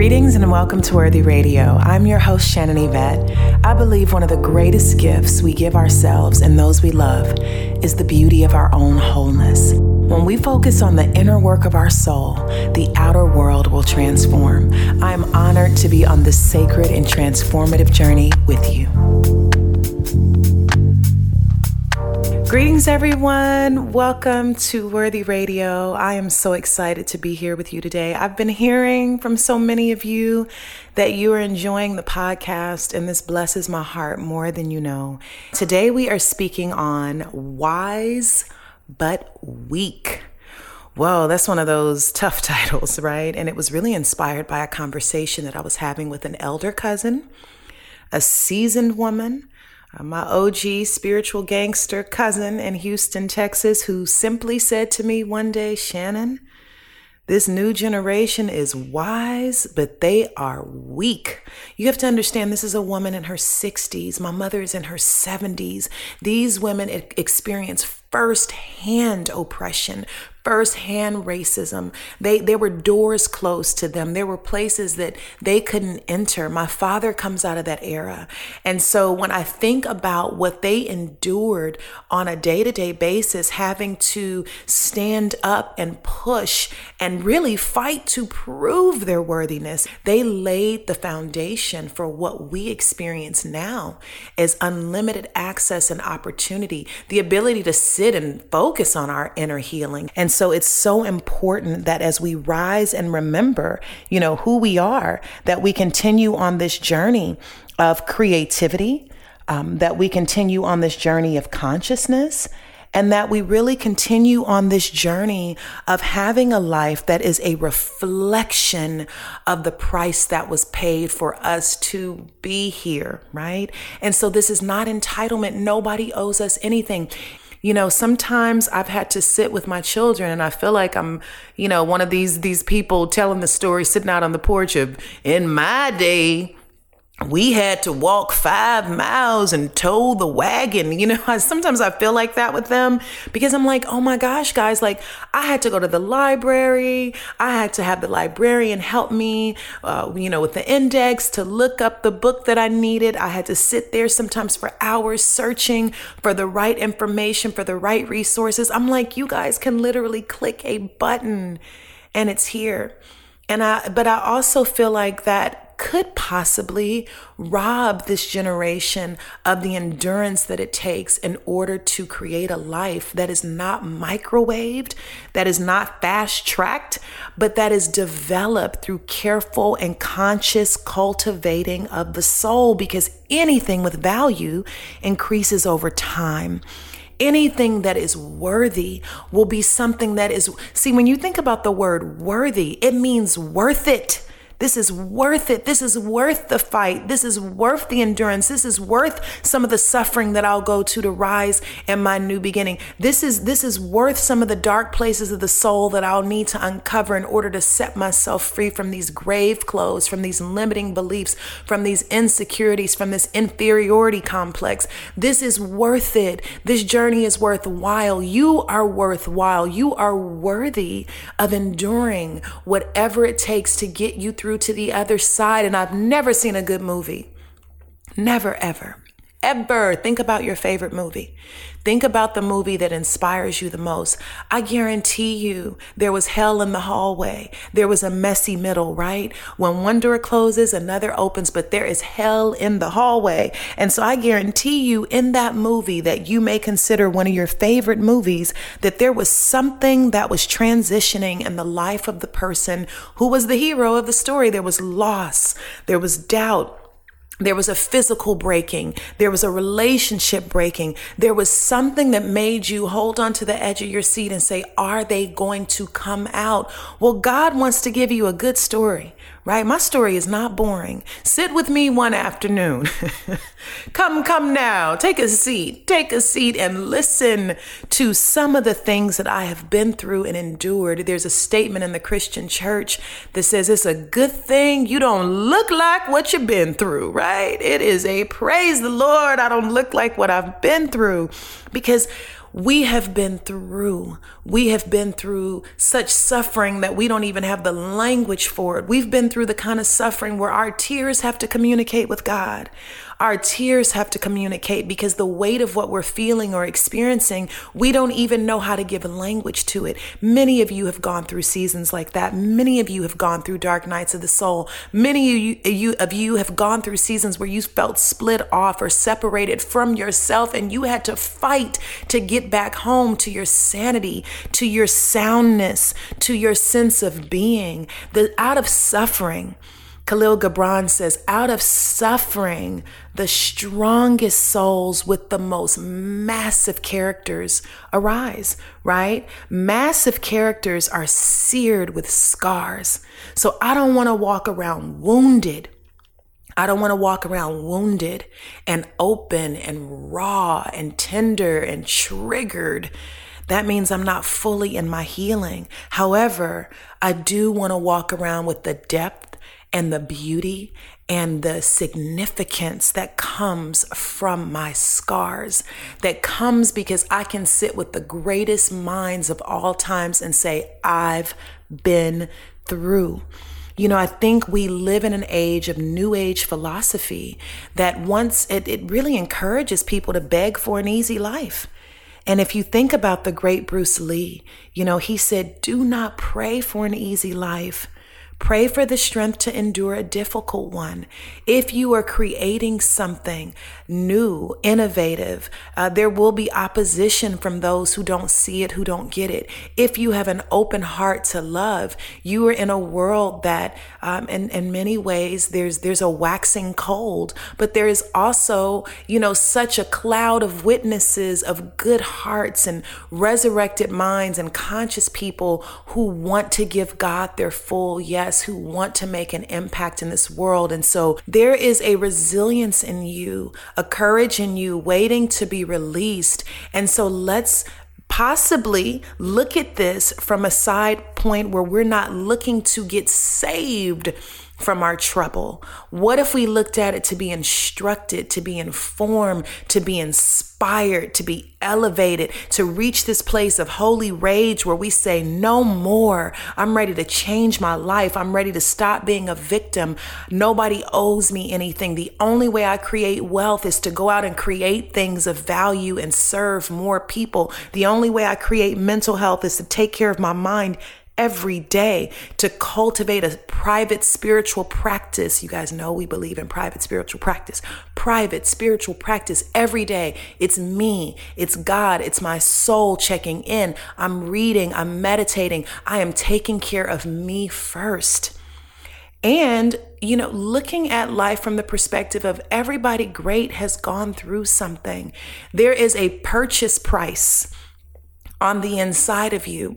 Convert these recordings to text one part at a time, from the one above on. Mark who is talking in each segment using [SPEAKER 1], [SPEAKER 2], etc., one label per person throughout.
[SPEAKER 1] Greetings and welcome to Worthy Radio. I'm your host, Shannon Evette. I believe one of the greatest gifts we give ourselves and those we love is the beauty of our own wholeness. When we focus on the inner work of our soul, the outer world will transform. I am honored to be on this sacred and transformative journey with you. Greetings, everyone. Welcome to Worthy Radio. I am so excited to be here with you today. I've been hearing from so many of you that you are enjoying the podcast, and this blesses my heart more than you know. Today, we are speaking on wise but weak. Whoa, that's one of those tough titles, right? And it was really inspired by a conversation that I was having with an elder cousin, a seasoned woman Uh, my OG spiritual gangster cousin in Houston, Texas, who simply said to me one day, Shannon, this new generation is wise, but they are weak. You have to understand this is a woman in her 60s. My mother is in her 70s. These women experience firsthand oppression, firsthand racism. They there were doors closed to them. There were places that they couldn't enter. My father comes out of that era. And so when I think about what they endured on a day-to-day basis, having to stand up and push and really fight to prove their worthiness, they laid the foundation for what we experience now as unlimited access and opportunity, the ability to sit and focus on our inner healing. And so it's so important that as we rise and remember, you know, who we are, that we continue on this journey of creativity, um, that we continue on this journey of consciousness and that we really continue on this journey of having a life that is a reflection of the price that was paid for us to be here, right? And so this is not entitlement. Nobody owes us anything. You know, sometimes I've had to sit with my children and I feel like I'm, you know, one of these these people telling the story sitting out on the porch of in my day we had to walk five miles and tow the wagon. You know, sometimes I feel like that with them because I'm like, oh my gosh, guys, like I had to go to the library. I had to have the librarian help me, uh, you know, with the index to look up the book that I needed. I had to sit there sometimes for hours searching for the right information, for the right resources. I'm like, you guys can literally click a button and it's here. And I, but I also feel like that could possibly rob this generation of the endurance that it takes in order to create a life that is not microwaved, that is not fast tracked, but that is developed through careful and conscious cultivating of the soul because anything with value increases over time. Anything that is worthy will be something that is see when you think about the word worthy it means worth it this is worth it. This is worth the fight. This is worth the endurance. This is worth some of the suffering that I'll go to to rise in my new beginning. This is this is worth some of the dark places of the soul that I'll need to uncover in order to set myself free from these grave clothes, from these limiting beliefs, from these insecurities, from this inferiority complex. This is worth it. This journey is worthwhile. You are worthwhile. You are worthy of enduring whatever it takes to get you through through to the other side. And I've never seen a good movie. Never, ever, ever. Think about your favorite movie. Think about the movie that inspires you the most. I guarantee you there was hell in the hallway. There was a messy middle, right? When one door closes, another opens, but there is hell in the hallway. And so I guarantee you in that movie that you may consider one of your favorite movies, that there was something that was transitioning in the life of the person who was the hero of the story. There was loss, there was doubt, there was a physical breaking. There was a relationship breaking. There was something that made you hold on to the edge of your seat and say, Are they going to come out? Well, God wants to give you a good story right? My story is not boring. Sit with me one afternoon. come, come now. Take a seat. Take a seat and listen to some of the things that I have been through and endured. There's a statement in the Christian church that says it's a good thing you don't look like what you've been through, right? It is a praise the Lord. I don't look like what I've been through because we have been through. We have been through such suffering that we don't even have the language for it. We've been through the kind of suffering where our tears have to communicate with God. Our tears have to communicate because the weight of what we're feeling or experiencing, we don't even know how to give language to it. Many of you have gone through seasons like that. Many of you have gone through dark nights of the soul. Many of you, you, of you have gone through seasons where you felt split off or separated from yourself and you had to fight to get back home to your sanity, to your soundness, to your sense of being. The out of suffering, Khalil Gibran says, out of suffering, the strongest souls with the most massive characters arise, right? Massive characters are seared with scars. So I don't want to walk around wounded. I don't want to walk around wounded and open and raw and tender and triggered. That means I'm not fully in my healing. However, I do want to walk around with the depth and the beauty and the significance that comes from my scars, that comes because I can sit with the greatest minds of all times and say, I've been through. You know, I think we live in an age of new age philosophy that once it, it really encourages people to beg for an easy life. And if you think about the great Bruce Lee, you know, he said, do not pray for an easy life Pray for the strength to endure a difficult one. If you are creating something new, innovative, uh, there will be opposition from those who don't see it, who don't get it. If you have an open heart to love, you are in a world that, um, in, in many ways, there's there's a waxing cold, but there is also, you know, such a cloud of witnesses of good hearts and resurrected minds and conscious people who want to give God their full yes who want to make an impact in this world. And so there is a resilience in you, a courage in you waiting to be released. And so let's possibly look at this from a side point where we're not looking to get saved from our trouble? What if we looked at it to be instructed, to be informed, to be inspired, to be elevated, to reach this place of holy rage where we say, No more. I'm ready to change my life. I'm ready to stop being a victim. Nobody owes me anything. The only way I create wealth is to go out and create things of value and serve more people. The only way I create mental health is to take care of my mind every day to cultivate a private spiritual practice. You guys know we believe in private spiritual practice. Private spiritual practice every day. It's me, it's God, it's my soul checking in. I'm reading, I'm meditating, I am taking care of me first. And, you know, looking at life from the perspective of everybody great has gone through something. There is a purchase price on the inside of you.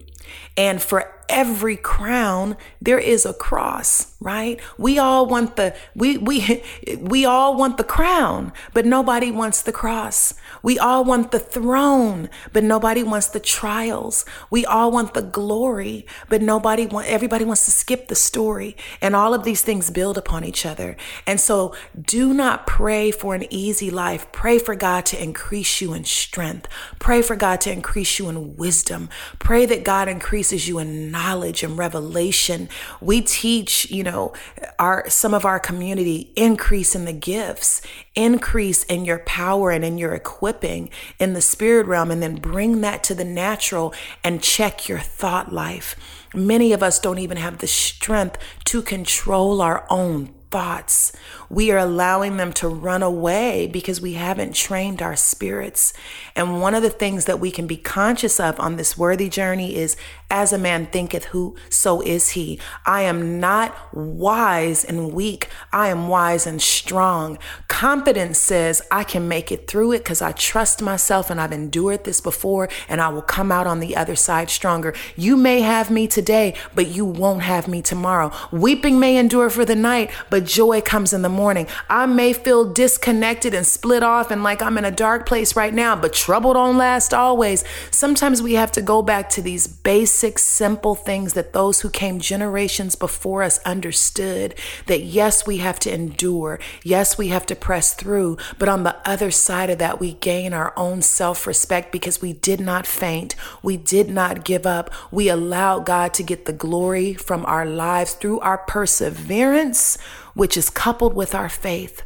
[SPEAKER 1] And for every crown there is a cross right? We all want the we we we all want the crown but nobody wants the cross. We all want the throne but nobody wants the trials. We all want the glory but nobody want everybody wants to skip the story. And all of these things build upon each other. And so do not pray for an easy life. Pray for God to increase you in strength. Pray for God to increase you in wisdom. Pray that God increases you in knowledge and revelation. We teach, you know, our some of our community increase in the gifts, increase in your power and in your equipping in the spirit realm and then bring that to the natural and check your thought life. Many of us don't even have the strength to control our own thoughts. We are allowing them to run away because we haven't trained our spirits. And one of the things that we can be conscious of on this worthy journey is as a man thinketh, who so is he. I am not wise and weak. I am wise and strong. Confidence says I can make it through it because I trust myself and I've endured this before and I will come out on the other side stronger. You may have me today, but you won't have me tomorrow. Weeping may endure for the night, but joy comes in the morning. I may feel disconnected and split off and like I'm in a dark place right now, but trouble don't last always. Sometimes we have to go back to these basic, simple things that those who came generations before us understood that yes, we have to endure. Yes, we have to press through. But on the other side of that, we gain our own self respect because we did not faint. We did not give up. We allowed God to get the glory from our lives through our perseverance, which is coupled with our faith.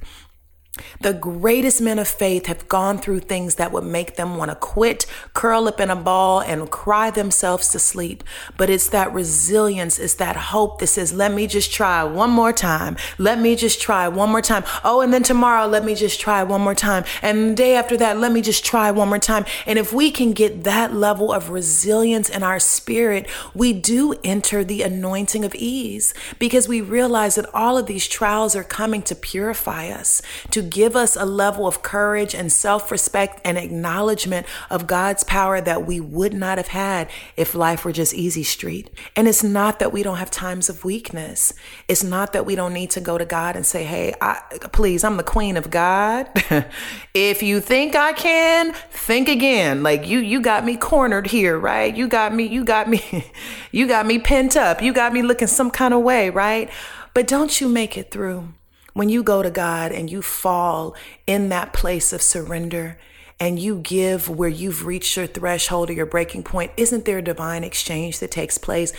[SPEAKER 1] The greatest men of faith have gone through things that would make them want to quit, curl up in a ball, and cry themselves to sleep. But it's that resilience, it's that hope that says, let me just try one more time. Let me just try one more time. Oh, and then tomorrow, let me just try one more time. And the day after that, let me just try one more time. And if we can get that level of resilience in our spirit, we do enter the anointing of ease because we realize that all of these trials are coming to purify us, to give us a level of courage and self respect and acknowledgement of God's power that we would not have had if life were just easy street. And it's not that we don't have times of weakness. It's not that we don't need to go to God and say, Hey, I, please, I'm the queen of God. if you think I can, think again. Like you, you got me cornered here, right? You got me, you got me, you got me pent up. You got me looking some kind of way, right? But don't you make it through when you go to God and you fall in that place of surrender and you give where you've reached your threshold or your breaking point, isn't there a divine exchange that takes place?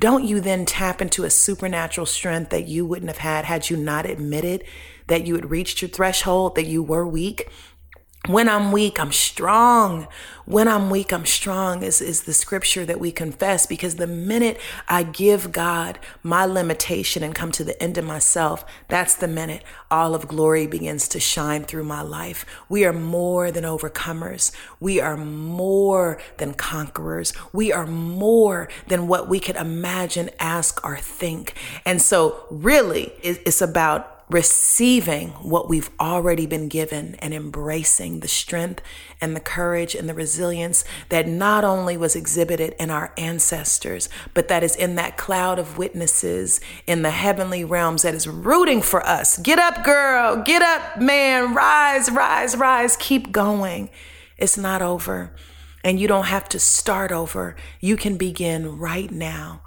[SPEAKER 1] Don't you then tap into a supernatural strength that you wouldn't have had had you not admitted that you had reached your threshold, that you were weak, when I'm weak, I'm strong. When I'm weak, I'm strong is, is the scripture that we confess because the minute I give God my limitation and come to the end of myself, that's the minute all of glory begins to shine through my life. We are more than overcomers. We are more than conquerors. We are more than what we could imagine, ask, or think. And so really it's about receiving what we've already been given and embracing the strength and the courage and the resilience that not only was exhibited in our ancestors, but that is in that cloud of witnesses in the heavenly realms that is rooting for us. Get up, girl. Get up, man. Rise, rise, rise. Keep going. It's not over. And you don't have to start over. You can begin right now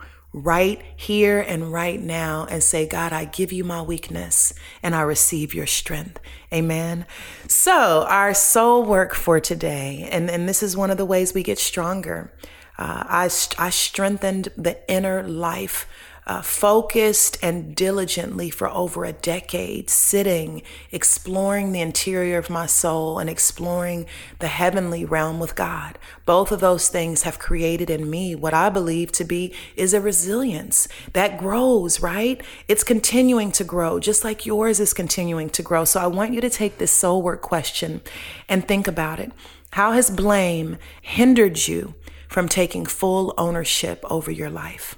[SPEAKER 1] right here and right now and say, God, I give you my weakness and I receive your strength. Amen. So, our soul work for today, and, and this is one of the ways we get stronger. Uh, I, I strengthened the inner life uh, focused and diligently for over a decade, sitting, exploring the interior of my soul and exploring the heavenly realm with God. Both of those things have created in me what I believe to be is a resilience that grows, right? It's continuing to grow, just like yours is continuing to grow. So I want you to take this soul work question and think about it. How has blame hindered you from taking full ownership over your life?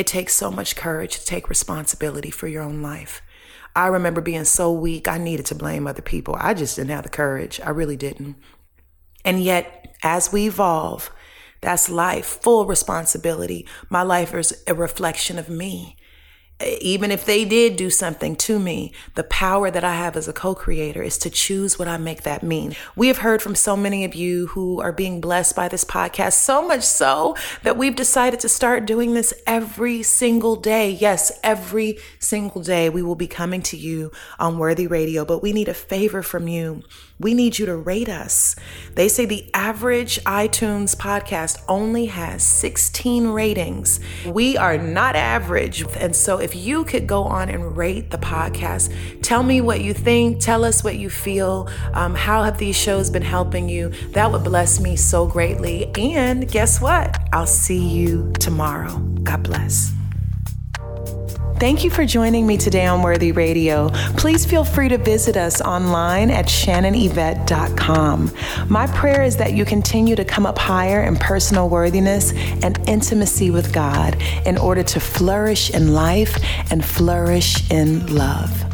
[SPEAKER 1] It takes so much courage to take responsibility for your own life. I remember being so weak, I needed to blame other people. I just didn't have the courage. I really didn't. And yet, as we evolve, that's life, full responsibility. My life is a reflection of me even if they did do something to me, the power that I have as a co creator is to choose what I make that mean. We have heard from so many of you who are being blessed by this podcast, so much so that we've decided to start doing this every single day. Yes, every single day we will be coming to you on Worthy Radio, but we need a favor from you. We need you to rate us. They say the average iTunes podcast only has 16 ratings. We are not average. And so if you could go on and rate the podcast, tell me what you think, tell us what you feel, um, how have these shows been helping you? That would bless me so greatly. And guess what? I'll see you tomorrow. God bless. Thank you for joining me today on Worthy Radio. Please feel free to visit us online at shannonevette.com. My prayer is that you continue to come up higher in personal worthiness and intimacy with God in order to flourish in life and flourish in love.